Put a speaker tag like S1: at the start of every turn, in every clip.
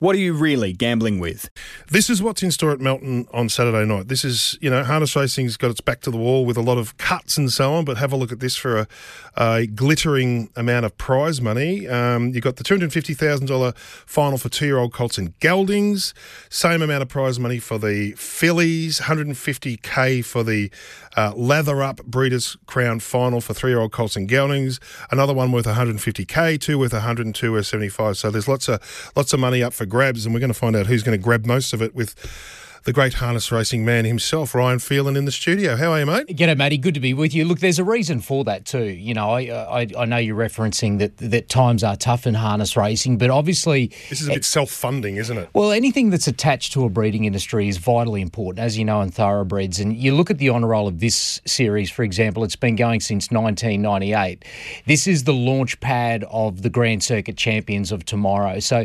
S1: What are you really gambling with?
S2: This is what's in store at Melton on Saturday night. This is, you know, harness racing's got its back to the wall with a lot of cuts and so on, but have a look at this for a, a glittering amount of prize money. Um, you've got the $250,000 final for two year old colts and geldings, same amount of prize money for the fillies, 150k for the uh, lather up Breeders' Crown final for three year old colts and geldings, another one worth 150k, two worth 102 worth 75. So there's lots of lots of money up for grabs, and we're going to find out who's going to grab most of it with the great harness racing man himself, Ryan Phelan, in the studio. How are you, mate?
S3: G'day, Matty. Good to be with you. Look, there's a reason for that too. You know, I I, I know you're referencing that that times are tough in harness racing, but obviously
S2: this is a bit self-funding, isn't it?
S3: Well, anything that's attached to a breeding industry is vitally important, as you know, in thoroughbreds. And you look at the honour roll of this series, for example, it's been going since 1998. This is the launch pad of the Grand Circuit champions of tomorrow. So,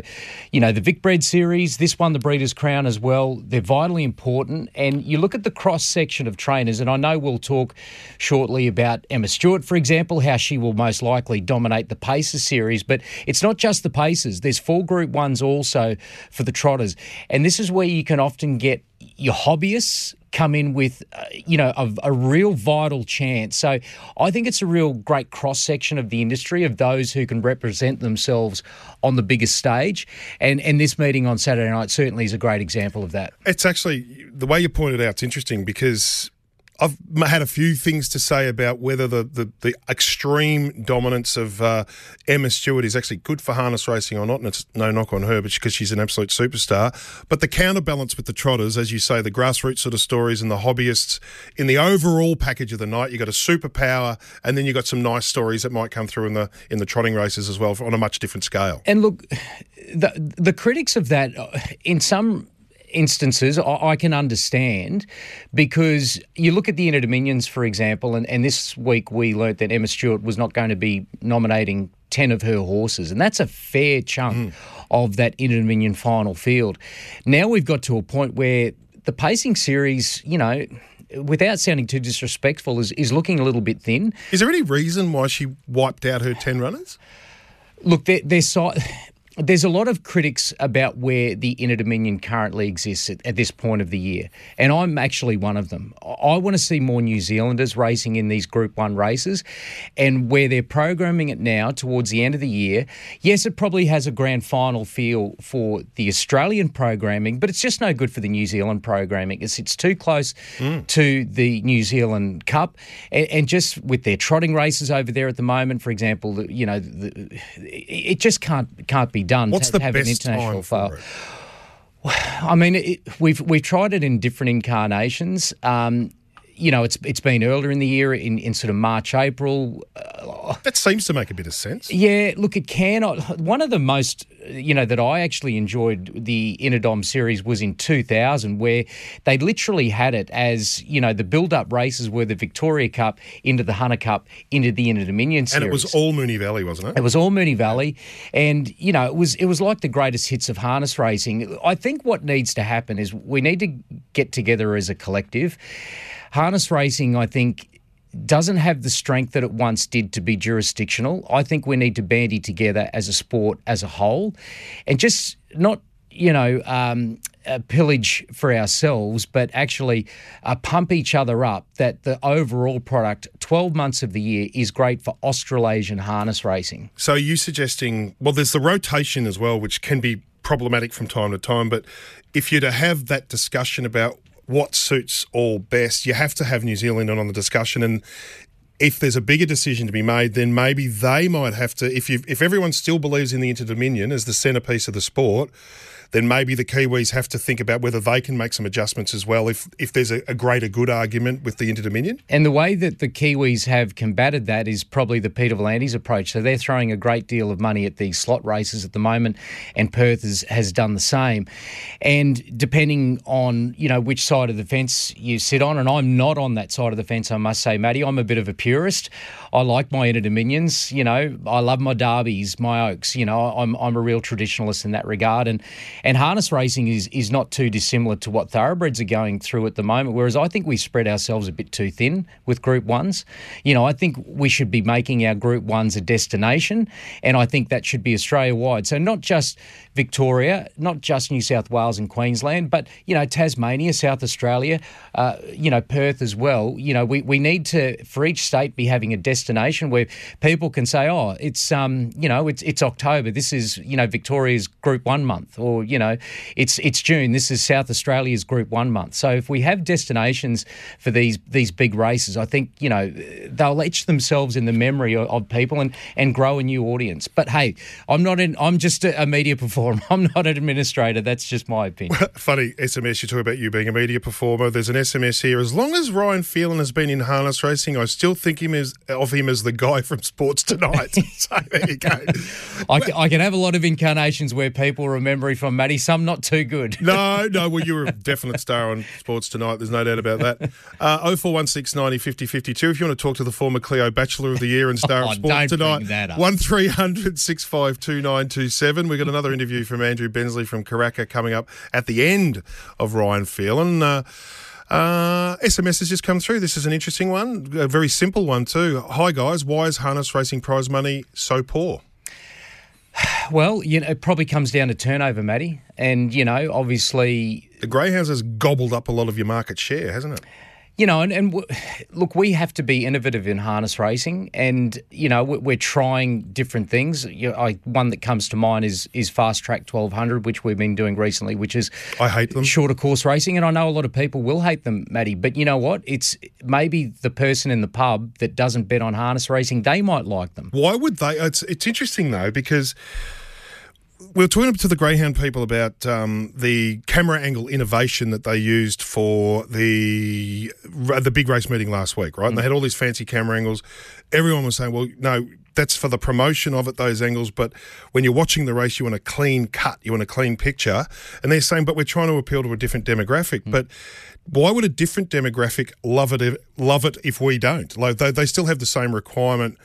S3: you know, the Vic Bred series, this won the Breeders' Crown as well. They're vitally important. And you look at the cross section of trainers, and I know we'll talk shortly about Emma Stewart, for example, how she will most likely dominate the Pacers series. But it's not just the Pacers, there's four Group Ones also for the Trotters. And this is where you can often get your hobbyists come in with, uh, you know, a, a, real vital chance. So I think it's a real great cross section of the industry of those who can represent themselves on the biggest stage. And and this meeting on Saturday night certainly is a great example of that.
S2: It's actually the way you pointed out. It's interesting because I've had a few things to say about whether the, the, the extreme dominance of uh, Emma Stewart is actually good for harness racing or not, and it's no knock on her, because she's an absolute superstar. But the counterbalance with the trotters, as you say, the grassroots sort of stories and the hobbyists in the overall package of the night, you've got a superpower, and then you've got some nice stories that might come through in the in the trotting races as well on a much different scale.
S3: And look, the the critics of that, uh, in some instances I, I, can understand because you look at the Inter Dominions, for example, and, and this week we learnt that Emma Stewart was not going to be nominating 10 of her horses, and that's a fair chunk mm. of that Inter Dominion final field. Now we've got to a point where the pacing series, you know, without sounding too disrespectful, is, is looking a little bit thin.
S2: Is there any reason why she wiped out her 10 runners?
S3: Look, they're, there's a lot of critics about where the Inter Dominion currently exists at, at, this point of the year, and I'm actually one of them. I want to see more New Zealanders racing in these Group 1 races, and where they're programming it now towards the end of the year, yes, it probably has a grand final feel for the Australian programming, but it's just no good for the New Zealand programming. It's, it's too close mm. to the New Zealand Cup, and, and, just with their trotting races over there at the moment, for example, you know, the, it just can't can't be done
S2: What's
S3: to,
S2: the
S3: have
S2: best
S3: an international
S2: time
S3: I mean, it, we've we've tried it in different incarnations. Um, you know, it's it's been earlier in the year, in, in sort of March, April.
S2: Uh, that seems to make a bit of sense.
S3: Yeah, look, it can. One of the most, you know, that I actually enjoyed the Interdom series was in 2000, where they literally had it as, you know, the build-up races were the Victoria Cup into the Hunter Cup into the Inter Dominion series,
S2: and it was all Moonee Valley, wasn't it?
S3: It was all Moonee Valley, and you know, it was it was like the greatest hits of harness racing. I think what needs to happen is we need to get together as a collective harness racing, I think, doesn't have the strength that it once did to be jurisdictional. I think we need to bandy together as a sport as a whole and just not, you know, um, pillage for ourselves, but actually uh, pump each other up that the overall product, 12 months of the year, is great for Australasian harness racing.
S2: So, you suggesting, well, there's the rotation as well, which can be problematic from time to time, but if you're to have that discussion about what suits all best. You have to have New Zealand on the discussion, and if there's a bigger decision to be made, then maybe they might have to. If you if everyone still believes in the Inter Dominion as the centerpiece of the sport, then maybe the Kiwis have to think about whether they can make some adjustments as well if, if there's a, a greater good argument with the Inter Dominion.
S3: And the way that the Kiwis have combated that is probably the Peter V'landys approach. So they're throwing a great deal of money at these slot races at the moment, and Perth has, has done the same. And depending on, you know, which side of the fence you sit on, and I'm not on that side of the fence, I must say, Matty, I'm a bit of a purist. I like my Inter Dominions, you know, I love my derbies, my oaks, you know, I'm, I'm a real traditionalist in that regard. And and harness racing is is not too dissimilar to what thoroughbreds are going through at the moment. Whereas I think we spread ourselves a bit too thin with Group Ones. You know, I think we should be making our Group Ones a destination, and I think that should be Australia wide. So not just Victoria, not just New South Wales and Queensland, but you know Tasmania, South Australia, uh, you know Perth as well. You know we, we need to for each state be having a destination where people can say, oh, it's um you know it's it's October. This is you know Victoria's Group One month, or you know it's it's June. This is South Australia's Group One month. So if we have destinations for these these big races, I think you know they'll etch themselves in the memory of, of people and and grow a new audience. But hey, I'm not in. I'm just a, a media performer. I'm not an administrator. That's just my opinion.
S2: Funny SMS. You talk about you being a media performer. There's an SMS here. As long as Ryan Phelan has been in harness racing, I still think him as of him as the guy from Sports Tonight. so there you go.
S3: I, can, I can have a lot of incarnations where people remember me from Matty. Some not too good.
S2: no, no. Well, you were a definite star on Sports Tonight. There's no doubt about that. Uh, 0416 90 50 52. If you want to talk to the former Cleo Bachelor of the Year and star
S3: Oh,
S2: of Sports Tonight. 1300 652 927. We've got another interview from Andrew Bensley from Karaka coming up at the end of Ryan Phelan. Uh, uh, SMS has just come through. This is an interesting one, a very simple one too. Hi guys, why is harness racing prize money so poor?
S3: Well, you know, it probably comes down to turnover, Matty. And, you know, obviously
S2: The Greyhounds has gobbled up a lot of your market share, hasn't it?
S3: You know, and, and w- look, we have to be innovative in harness racing, and you know, we're, we're trying different things. You know, I, one that comes to mind is is fast track twelve hundred, which we've been doing recently, which is
S2: I hate them.
S3: shorter course racing, and I know a lot of people will hate them, Matty. But you know what? It's maybe the person in the pub that doesn't bet on harness racing, they might like them.
S2: Why would they? It's it's interesting though because we were talking to the Greyhound people about um, the camera angle innovation that they used for the the big race meeting last week, right? And they had all these fancy camera angles. Everyone was saying, "Well, no." That's for the promotion of it, those angles. But when you're watching the race, you want a clean cut, you want a clean picture. And they're saying, but we're trying to appeal to a different demographic. But why would a different demographic love it? If, love it if we don't? Like they, they still have the same requirement.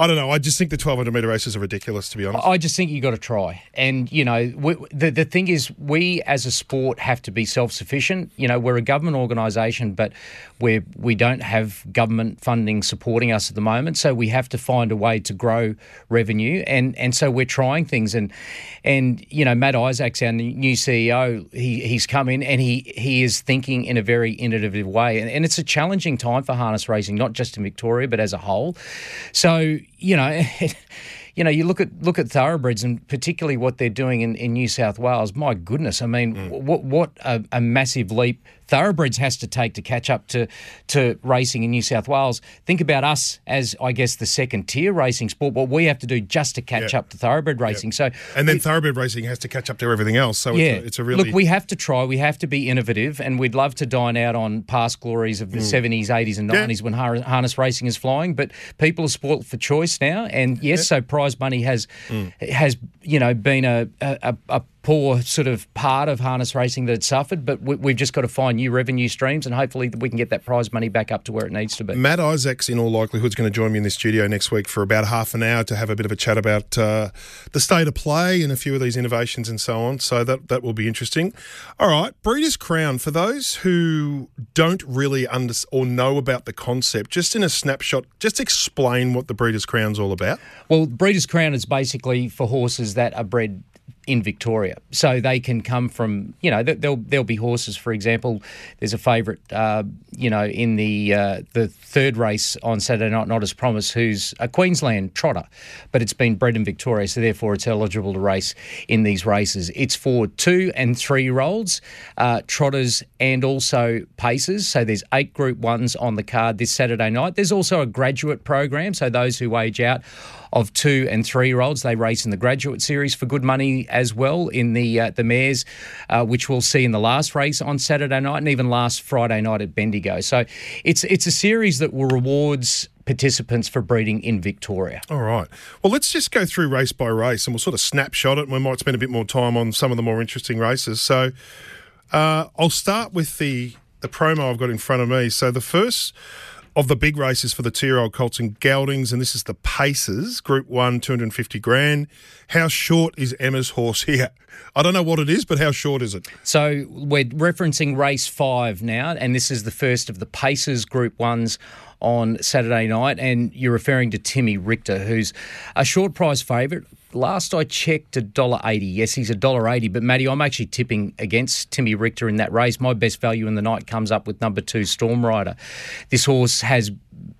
S2: I don't know. I just think the 1200 metre races are ridiculous, to be honest.
S3: I just think you've got to try. And you know, we, the the thing is, we as a sport have to be self sufficient. You know, we're a government organisation, but we we don't have government funding supporting us at the moment. So we have to find a way to grow revenue, and and so we're trying things. And and you know, Matt Isaacs, our new CEO, he he's come in and he he is thinking in a very innovative way. And, and it's a challenging time for harness racing, not just in Victoria, but as a whole. So you know. you know, you look at look at thoroughbreds and particularly what they're doing in, in New South Wales. My goodness, I mean, mm. what what a, a massive leap thoroughbreds has to take to catch up to to racing in New South Wales. Think about us as I guess the second tier racing sport. What we have to do just to catch
S2: Yeah.
S3: up to thoroughbred racing. So
S2: and then thoroughbred racing has to catch up to everything else. So
S3: yeah,
S2: it's, a, it's a really.
S3: look. We have to try. We have to be innovative, and we'd love to dine out on past glories of the seventies, eighties, and
S2: Mm. Yeah.
S3: nineties when har- harness racing is flying. But people are spoilt for choice now, and yes, so prize money has
S2: Mm.
S3: has you know been a, a, a poor sort of part of harness racing that it suffered. But we, we've just got to find new revenue streams, and hopefully we can get that prize money back up to where it needs to be.
S2: Matt Isaacs, in all likelihood, is going to join me in the studio next week for about half an hour to have a bit of a chat about uh, the state of play and a few of these innovations and so on. So that that will be interesting. All right, Breeders' Crown. For those who don't really under or know about the concept, just in a snapshot, just explain what the Breeders' Crown's all about.
S3: Well, Breeders' Crown is basically for horses that are bred in Victoria, so they can come from you know there'll there'll be horses. For example, there's a favourite uh, you know in the uh, the third race on Saturday night, not as promised, who's a Queensland trotter, but it's been bred in Victoria, so therefore it's eligible to race in these races. It's for two and three year olds, uh, trotters, and also paces. So there's eight Group Ones on the card this Saturday night. There's also a graduate program, so those who age out of two and three year olds. They race in the graduate series for good money as well in the uh, the mares, uh, which we'll see in the last race on Saturday night and even last Friday night at Bendigo. So it's it's a series that will rewards participants for breeding in Victoria.
S2: All right. Well, let's just go through race by race and we'll sort of snapshot it and we might spend a bit more time on some of the more interesting races. So uh, I'll start with the, the promo I've got in front of me. So the first of the big races for the two-year-old colts and geldings, and this is the Paces Group One, two hundred and fifty grand. How short is Emma's horse here? I don't know what it is, but how short is it?
S3: So we're referencing race five now, and this is the first of the Paces Group Ones on Saturday night, and you're referring to Timmy Richter, who's a short price favourite. Last I checked, a dollar eighty. Yes, he's a dollar eighty. But Matty, I'm actually tipping against Timmy Richter in that race. My best value in the night comes up with number two Storm Rider. This horse has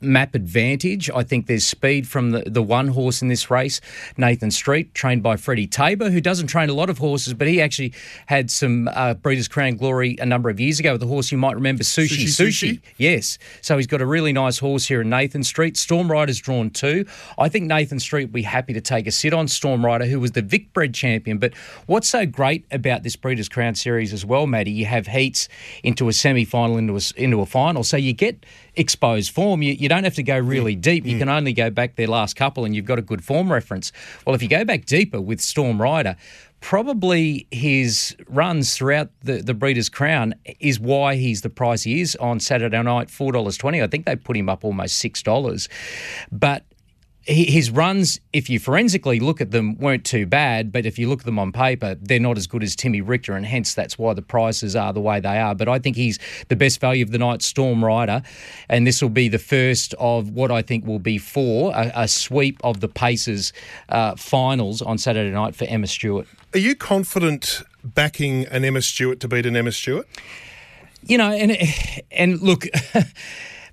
S3: map advantage. I think there's speed from the, the one horse in this race, Nathan Street, trained by Freddie Tabor, who doesn't train a lot of horses, but he actually had some uh, Breeders' Crown glory a number of years ago with a horse you might remember, Sushi
S2: Sushi
S3: Sushi.
S2: Sushi?
S3: Yes. So he's got a really nice horse here in Nathan Street. Storm Rider's drawn two. I think Nathan Street will be happy to take a sit on Storm Rider, who was the Vic bred champion. But what's so great about this Breeders' Crown series as well, Matty, you have heats into a semi final, into a, into a final. So you get exposed form. You, you don't have to go really mm. deep. You mm. can only go back their last couple and you've got a good form reference. Well, if you go back deeper with Storm Rider, probably his runs throughout the, the Breeders' Crown is why he's the price he is on Saturday night, $4.20. I think they put him up almost $6. But his runs, if you forensically look at them, weren't too bad. But if you look at them on paper, they're not as good as Timmy Richter, and hence that's why the prices are the way they are. But I think he's the best value of the night, Storm Rider, and this will be the first of what I think will be four a, a sweep of the Pacers uh, finals on Saturday night for Emma Stewart.
S2: Are you confident backing an Emma Stewart to beat an Emma Stewart?
S3: you know, and and look,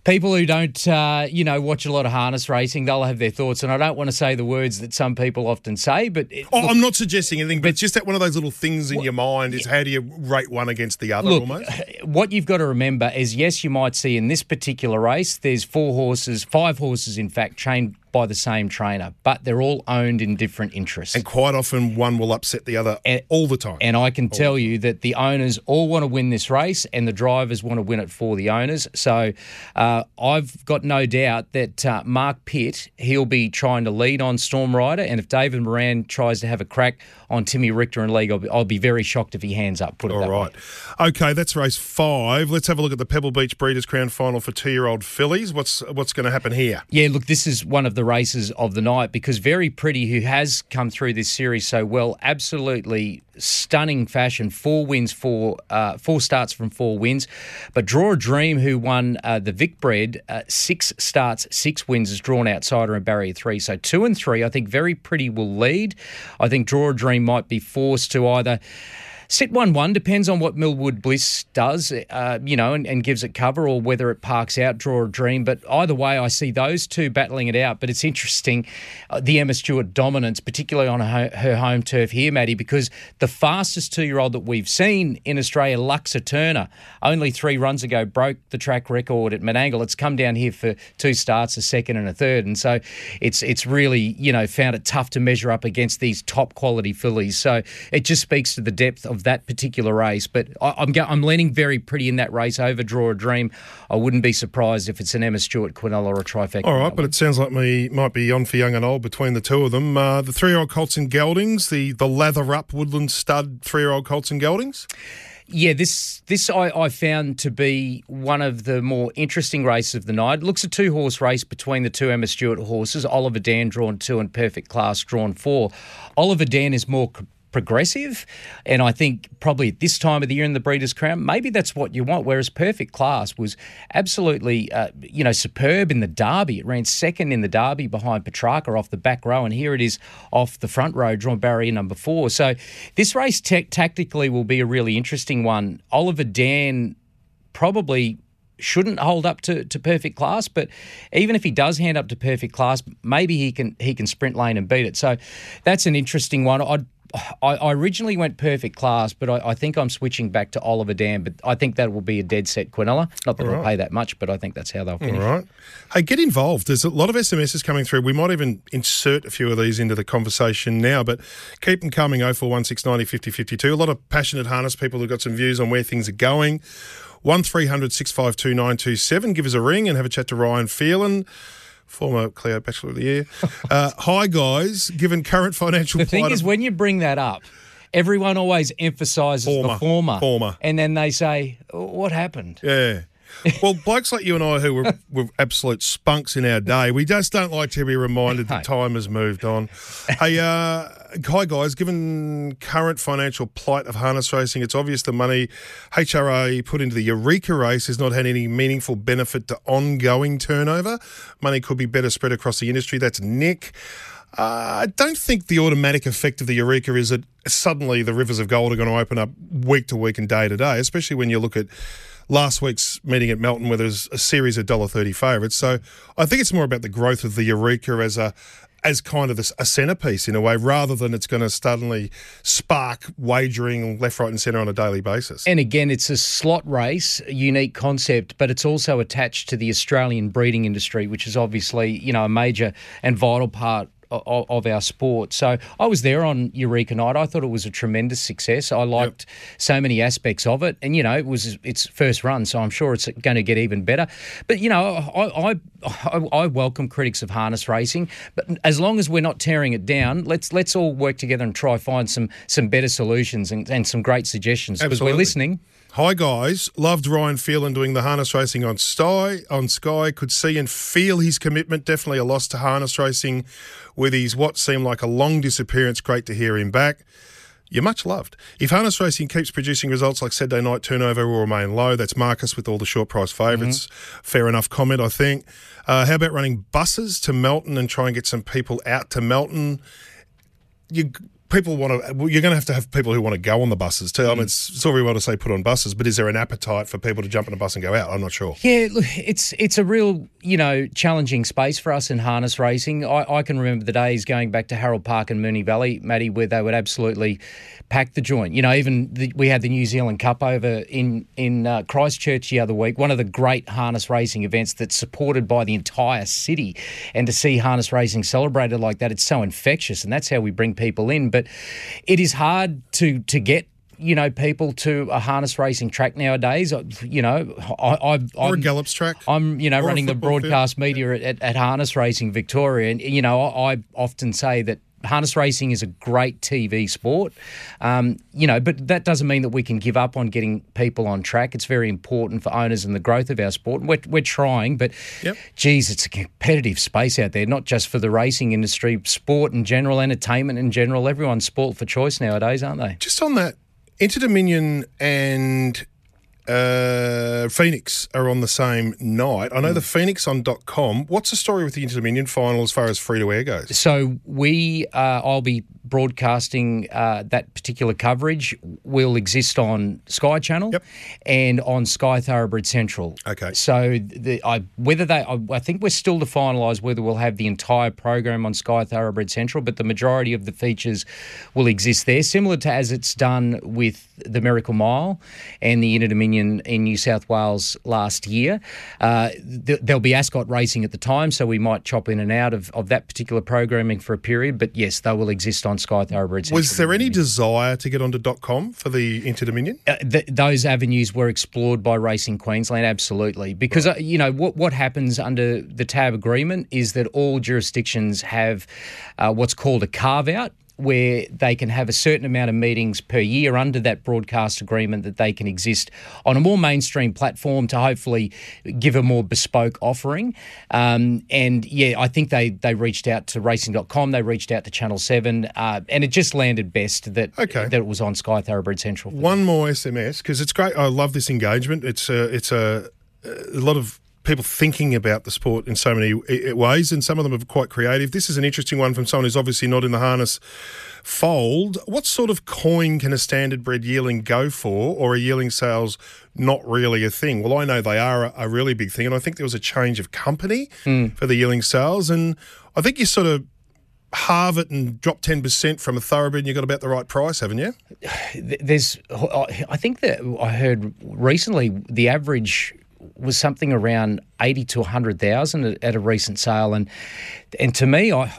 S3: people who don't, uh, you know, watch a lot of harness racing, they'll have their thoughts, and I don't want to say the words that some people often say, but it,
S2: Oh,
S3: look,
S2: I'm not suggesting anything, but it's just that one of those little things in your mind is how do you rate one against the other
S3: Look,
S2: almost?
S3: what you've got to remember is yes, you might see in this particular race, there's four horses, five horses, in fact, trained by the same trainer, but they're all owned in different interests.
S2: And quite often one will upset the other
S3: And-
S2: all the time.
S3: And I can tell you that the owners all want to win this race, and the drivers want to win it for the owners. So uh, I've got no doubt that uh, Mark Pitt he'll be trying to lead on Storm Rider, and if David Moran tries to have a crack on Timmy Richter and League, I'll be, I'll be very shocked if he hands up. Put it
S2: All
S3: that
S2: right.
S3: way.
S2: Okay, that's race five. Let's have a look at the Pebble Beach Breeders' Crown final for two-year-old fillies. What's what's going to happen here?
S3: Yeah, look, this is one of the races of the night because Very Pretty, who has come through this series so well, absolutely stunning fashion. Four wins, four uh, four starts from four wins. But Draw a Dream, who won uh, the Vic Bred, uh, six starts, six wins, is drawn outsider in barrier three. So two and three, I think Very Pretty will lead. I think Draw a Dream might be forced to either. Sit 1 1 depends on what Millwood Bliss does, uh, you know, and, and gives it cover or whether it parks out, draw a dream. But either way, I see those two battling it out. But it's interesting, uh, the Emma Stewart dominance, particularly on her, her home turf here, Matty, because the fastest two year old that we've seen in Australia, Luxa Turner, only three runs ago broke the track record at Menangle. It's come down here for two starts, a second and a third. And so it's, it's really, you know, found it tough to measure up against these top quality fillies. So it just speaks to the depth of that particular race. But I, I'm go, I'm leaning very pretty in that race over Draw a Dream. I wouldn't be surprised if it's an Emma Stewart, Quinella, or a trifecta.
S2: All right, but it sounds like me might be on for young and old between the two of them. Uh, the three-year-old Colts and Geldings, the the lather up Woodland Stud three-year-old Colts and Geldings.
S3: Yeah, this this I, I found to be one of the more interesting races of the night. It looks a two horse race between the two Emma Stewart horses. Oliver Dan drawn two and Perfect Class drawn four. Oliver Dan is more progressive, and I think probably at this time of the year in the Breeders' Crown, maybe that's what you want. Whereas Perfect Class was absolutely, uh, you know, superb in the Derby. It ran second in the Derby behind Petrarca off the back row, and here it is off the front row, drawn barrier number four. So this race ta- tactically will be a really interesting one. Oliver Dan probably shouldn't hold up to, to perfect class, but even if he does hand up to perfect class, maybe he can he can sprint lane and beat it. So that's an interesting one. I'd, I, I originally went perfect class, but I, I think I'm switching back to Oliver Dan. But I think that will be a dead set Quinella. Not that they'll pay that much, but I think that's how they'll finish.
S2: All right. Hey, get involved. There's a lot of SMSs coming through. We might even insert a few of these into the conversation now, but keep them coming 041690 5052. A lot of passionate harness people who've got some views on where things are going. 1300 652 927. Give us a ring and have a chat to Ryan Phelan. Former Cleo Bachelor of the Year. Uh, hi, guys. Given current financial
S3: The thing is, when you bring that up, everyone always emphasises the
S2: former,
S3: former. and then they say, "What happened?"
S2: Yeah. Well, blokes like you and I, who were, were absolute spunks in our day, we just don't like to be reminded that time has moved on. Hey, uh, hi guys. Given current financial plight of harness racing, it's obvious the money HRA put into the Eureka race has not had any meaningful benefit to ongoing turnover. Money could be better spread across the industry. That's Nick. Uh, I don't think the automatic effect of the Eureka is that suddenly the rivers of gold are going to open up week to week and day to day, especially when you look at last week's meeting at Melton where there's a series of $1.30 favourites. So I think it's more about the growth of the Eureka as a as kind of a centerpiece in a way, rather than it's going to suddenly spark wagering left, right, and centre on a daily basis.
S3: And again, it's a slot race, unique concept, but it's also attached to the Australian breeding industry, which is obviously you know a major and vital part of, of, our sport. So I was there on Eureka Night. I thought it was a tremendous success. I liked yep. so many aspects of it, and you know, it was its first run, so I'm sure it's going to get even better. But you know, I, I, I welcome critics of harness racing, but as long as we're not tearing it down, let's let's all work together and try find some some better solutions and, and some great suggestions because we're listening.
S2: Hi guys, loved Ryan Phelan doing the harness racing on Sky. On Sky, could see and feel his commitment. Definitely a loss to harness racing, with his what seemed like a long disappearance. Great to hear him back. You're much loved. If harness racing keeps producing results like Saturday night, turnover will remain low. That's Marcus with all the short price favorites mm-hmm. Fair enough comment, I think. Uh, how about running buses to Melton and try and get some people out to Melton? You people want to. well, You're going to have to have people who want to go on the buses too. I mean, it's, it's all very well to say put on buses, but is there an appetite for people to jump in a bus and go out? I'm not sure.
S3: Yeah, look, it's it's a real you know challenging space for us in harness racing. I, I can remember the days going back to Harold Park and Moonee Valley, Matty, where they would absolutely pack the joint. You know, even the, we had the New Zealand Cup over in in uh, Christchurch the other week. One of the great harness racing events that's supported by the entire city, and to see harness racing celebrated like that, it's so infectious, and that's how we bring people in. But it is hard to to get you know people to a harness racing track nowadays. You know, I, I I'm,
S2: or a Gallops track.
S3: I'm you know running the broadcast field. media at, at, at, Harness Racing Victoria, and you know I, I often say that harness racing is a great TV sport, um, you know, but that doesn't mean that we can give up on getting people on track. It's very important for owners and the growth of our sport. We're, we're trying, but yep. geez, it's a competitive space out there, not just for the racing industry, sport in general, entertainment in general. Everyone's sport for choice nowadays, aren't they?
S2: Just on that, Inter Dominion and uh, Phoenix are on the same night. I know mm. the Phoenix on .com. What's the story with the Inter Dominion final as far as free to air goes?
S3: So we, uh, I'll be broadcasting uh, that particular coverage will exist on Sky Channel yep. and on Sky Thoroughbred Central.
S2: Okay.
S3: So the, I, whether they, I, I, think we're still to finalise whether we'll have the entire program on Sky Thoroughbred Central, but the majority of the features will exist there, similar to as it's done with the Miracle Mile and the Inter Dominion in New South Wales last year. Uh, th- there'll be Ascot racing at the time, so we might chop in and out of, of that particular programming for a period, but yes, they will exist on on Sky Thoroughbreds.
S2: Was there any desire to get onto .com for the Inter Dominion?
S3: Uh, th- those avenues were explored by Racing Queensland, absolutely. Because, right. uh, you know, what, what happens under the TAB agreement is that all jurisdictions have uh, what's called a carve out where they can have a certain amount of meetings per year under that broadcast agreement that they can exist on a more mainstream platform to hopefully give a more bespoke offering. Um, and yeah, I think they they reached out to racing.com, they reached out to Channel 7, uh, and it just landed best that, okay. that it was on Sky Thoroughbred Central.
S2: One more SMS because it's great. I love this engagement. It's a, it's a, a lot of people thinking about the sport in so many ways, and some of them are quite creative. This is an interesting one from someone who's obviously not in the harness fold. What sort of coin can a standard bred yearling go for, or a yearling sales not really a thing? Well, I know they are a, a really big thing, and I think there was a change of company mm. for the yearling sales, and I think you sort of halve it and drop 10% from a thoroughbred and you got about the right price, haven't you?
S3: There's, I think that I heard recently the average was something around 80 to 100,000 at a recent sale and and to me I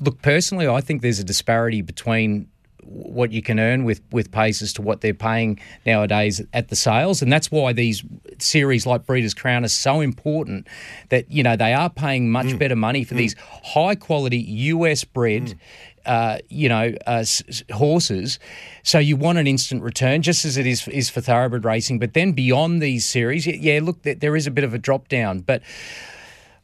S3: look personally I think there's a disparity between what you can earn with with paces to what they're paying nowadays at the sales and that's why these series like Breeders' Crown are so important that you know they are paying much mm. better money for mm. these high quality US bred mm uh, you know, uh, horses. So you want an instant return, just as it is is for thoroughbred racing. But then beyond these series, yeah, look, there is a bit of a drop down, but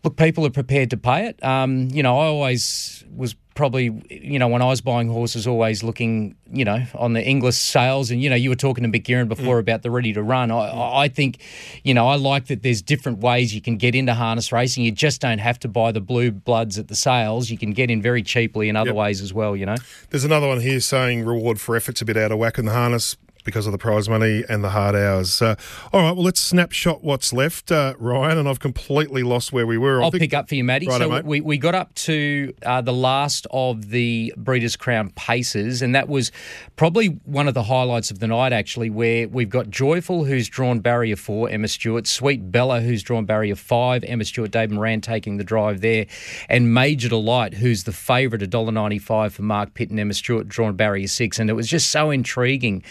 S3: look, people are prepared to pay it. Um, you know, I always was probably, you know, when I was buying horses, always looking, you know, on the English sales. And, you know, you were talking to Mick Guerin before mm. about the ready to run. Mm. I, I think, you know, I like that there's different ways you can get into harness racing. You just don't have to buy the blue bloods at the sales. You can get in very cheaply in other
S2: Yep.
S3: ways as well, you know.
S2: There's another one here saying reward for effort's a bit out of whack in the harness because of the prize money and the hard hours. Uh, all right, well, let's snapshot what's left, uh, Ryan, and I've completely lost where we were. I
S3: I'll
S2: think-
S3: pick up for you, Matty.
S2: Righto,
S3: so
S2: mate.
S3: we, we got up to uh, the last of the Breeders' Crown paces, and that was probably one of the highlights of the night, actually, where we've got Joyful, who's drawn barrier four, Emma Stewart, Sweet Bella, who's drawn barrier five, Emma Stewart, Dave Moran taking the drive there, and Major Delight, who's the favourite, $1.95 for Mark Pitt and Emma Stewart, drawn barrier six. And it was just so intriguing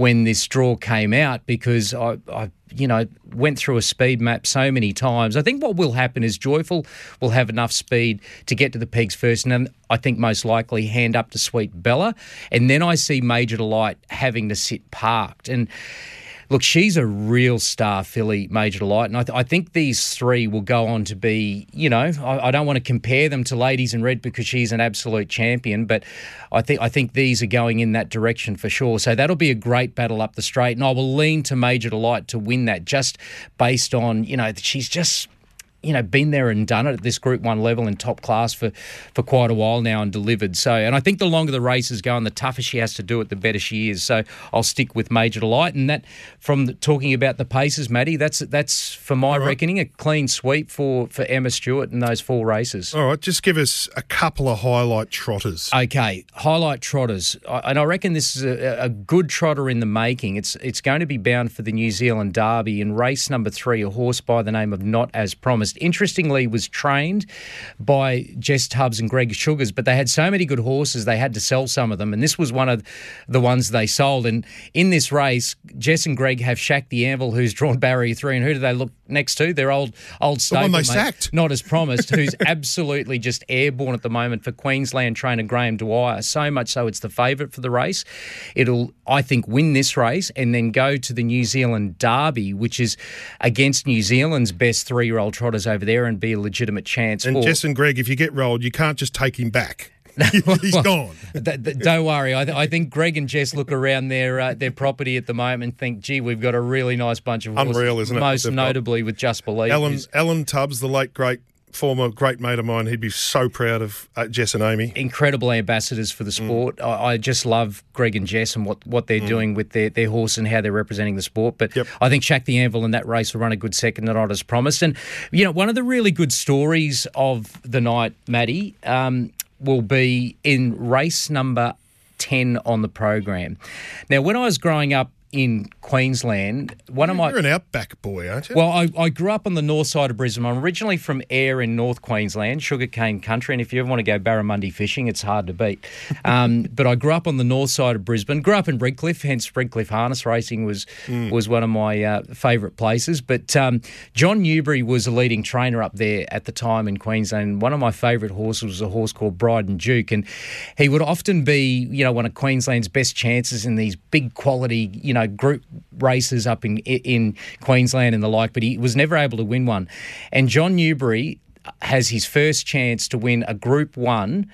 S3: when this draw came out because I, I you know, went through a speed map so many times. I think what will happen is Joyful will have enough speed to get to the pegs first, and then I think most likely hand up to Sweet Bella, and then I see Major Delight having to sit parked and. Look, she's a real star filly, Major Delight, and I, th- I think these three will go on to be, you know, I, I don't want to compare them to Ladies in Red because she's an absolute champion, but I think I think these are going in that direction for sure. So that'll be a great battle up the straight, and I will lean to Major Delight to win that just based on, you know, she's just you know, been there and done it at this Group One level in top class for, for quite a while now and delivered. So, and I think the longer the races go and the tougher she has to do it, the better she is. So, I'll stick with Major Delight. And that, from the, talking about the paces, Matty, that's that's for my reckoning a clean sweep for for Emma Stewart in those four races.
S2: All right, just give us a couple of highlight trotters.
S3: Okay, highlight trotters, I- and I reckon this is a, a good trotter in the making. It's it's going to be bound for the New Zealand Derby in race number three. A horse by the name of Not as Promised. Interestingly, was trained by Jess Tubbs and Greg Sugars, but they had so many good horses they had to sell some of them, and this was one of the ones they sold. And in this race, Jess and Greg have Shaq the Anvil, who's drawn barrier three, and who do they look next to? Their old old
S2: one
S3: stable
S2: they
S3: mate,
S2: sacked.
S3: not as promised, who's absolutely just airborne at the moment for Queensland trainer Graham Dwyer. So much so it's the favourite for the race. It'll, I think, win this race and then go to the New Zealand Derby, which is against New Zealand's best three year over there and be a legitimate chance
S2: and
S3: for.
S2: Jess and Greg, if you get rolled, you can't just take him back. He's gone.
S3: Th- th- don't worry. I, th- I think Greg and Jess look around their uh, their property at the moment and think, "Gee, we've got a really nice bunch of horses."
S2: Unreal, isn't it,
S3: Most
S2: got?
S3: notably with Just Believe.
S2: Alan Alan Tubbs, the late great former great mate of mine, he'd be so proud of uh, Jess and Amy.
S3: incredible ambassadors for the
S2: Mm.
S3: sport. I, I just love Greg and Jess and what, what they're doing with their, their horse and how they're representing the sport. But
S2: Yep.
S3: I think Shaq the Anvil in that race will run a good second and not as promised. And, you know, one of the really good stories of the night, Matty, um, will be in race number 10 on the program. Now, when I was growing up in Queensland, one of my
S2: You're an outback boy, aren't you?
S3: well, I, I grew up on the north side of Brisbane. I'm originally from Ayr in North Queensland, sugarcane country. And if you ever want to go barramundi fishing, it's hard to beat. Um, but I grew up on the north side of Brisbane. Grew up in Redcliffe, hence Redcliffe harness racing was was one of my uh, favourite places. But um, John Newbury was a leading trainer up there at the time in Queensland. One of my favourite horses was a horse called Bryden Duke, and he would often be, you know, one of Queensland's best chances in these big quality, you know, group races up in in Queensland and the like. But he was never able to win one. And John Newbury has his first chance to win a Group One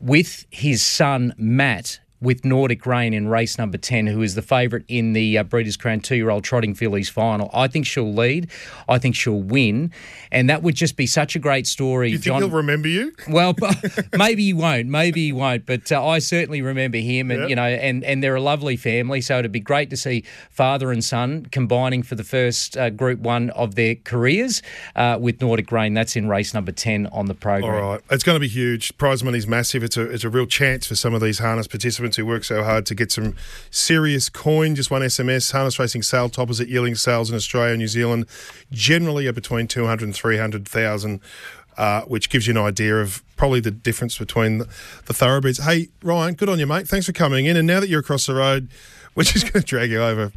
S3: with his son Matt with Nordic Rain in race number 10, who is the favourite in the uh, Breeders' Crown two year old Trotting Fillies final. I think she'll lead. I think she'll win. And that would just be such a great story.
S2: Do you think
S3: John,
S2: he'll remember you?
S3: well, maybe he won't. Maybe he won't. But uh, I certainly remember him, and
S2: Yep.
S3: you know, and and they're a lovely family. So it'd be great to see father and son combining for the first uh, Group One of their careers uh, with Nordic Rain. That's in race number ten on the program.
S2: All right, it's going to be huge. Prize money's massive. It's a it's a real chance for some of these harness participants who work so hard to get some serious coin. Just one SMS. Harness racing sale toppers at yearling sales in Australia and New Zealand generally are between two hundred and three hundred thousand. Uh, which gives you an idea of probably the difference between the, the thoroughbreds. Hey, Ryan, good on you, mate. Thanks for coming in. And now that you're across the road, we're just going to drag you over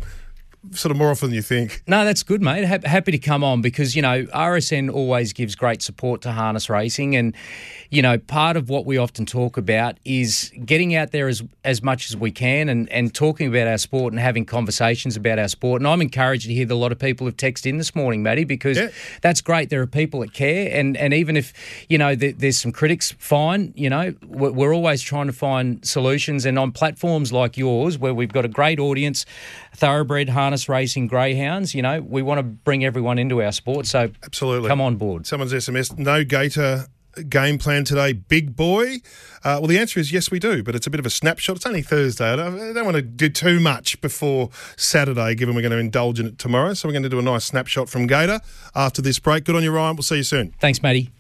S2: sort of more often than you think.
S3: No, that's good, mate. Ha- happy to come on because, you know, RSN always gives great support to harness racing. And, you know, part of what we often talk about is getting out there as, as much as we can and, and talking about our sport and having conversations about our sport. And I'm encouraged to hear that a lot of people have texted in this morning, Matty, because
S2: Yeah.
S3: that's great. There are people that care. And, and even if, you know, th- there's some critics, fine. You know, we're, we're always trying to find solutions. And on platforms like yours, where we've got a great audience, thoroughbred harness racing greyhounds, you know, we want to bring everyone into our sport. So
S2: Absolutely.
S3: come on board.
S2: Someone's SMS, no Gator game plan today, big boy. Uh, well, the answer is yes, we do, but it's a bit of a snapshot. It's only Thursday. I don't, I don't want to do too much before Saturday, given we're going to indulge in it tomorrow. So we're going to do a nice snapshot from Gator after this break. Good on you, Ryan. We'll see you soon.
S3: Thanks, Matty.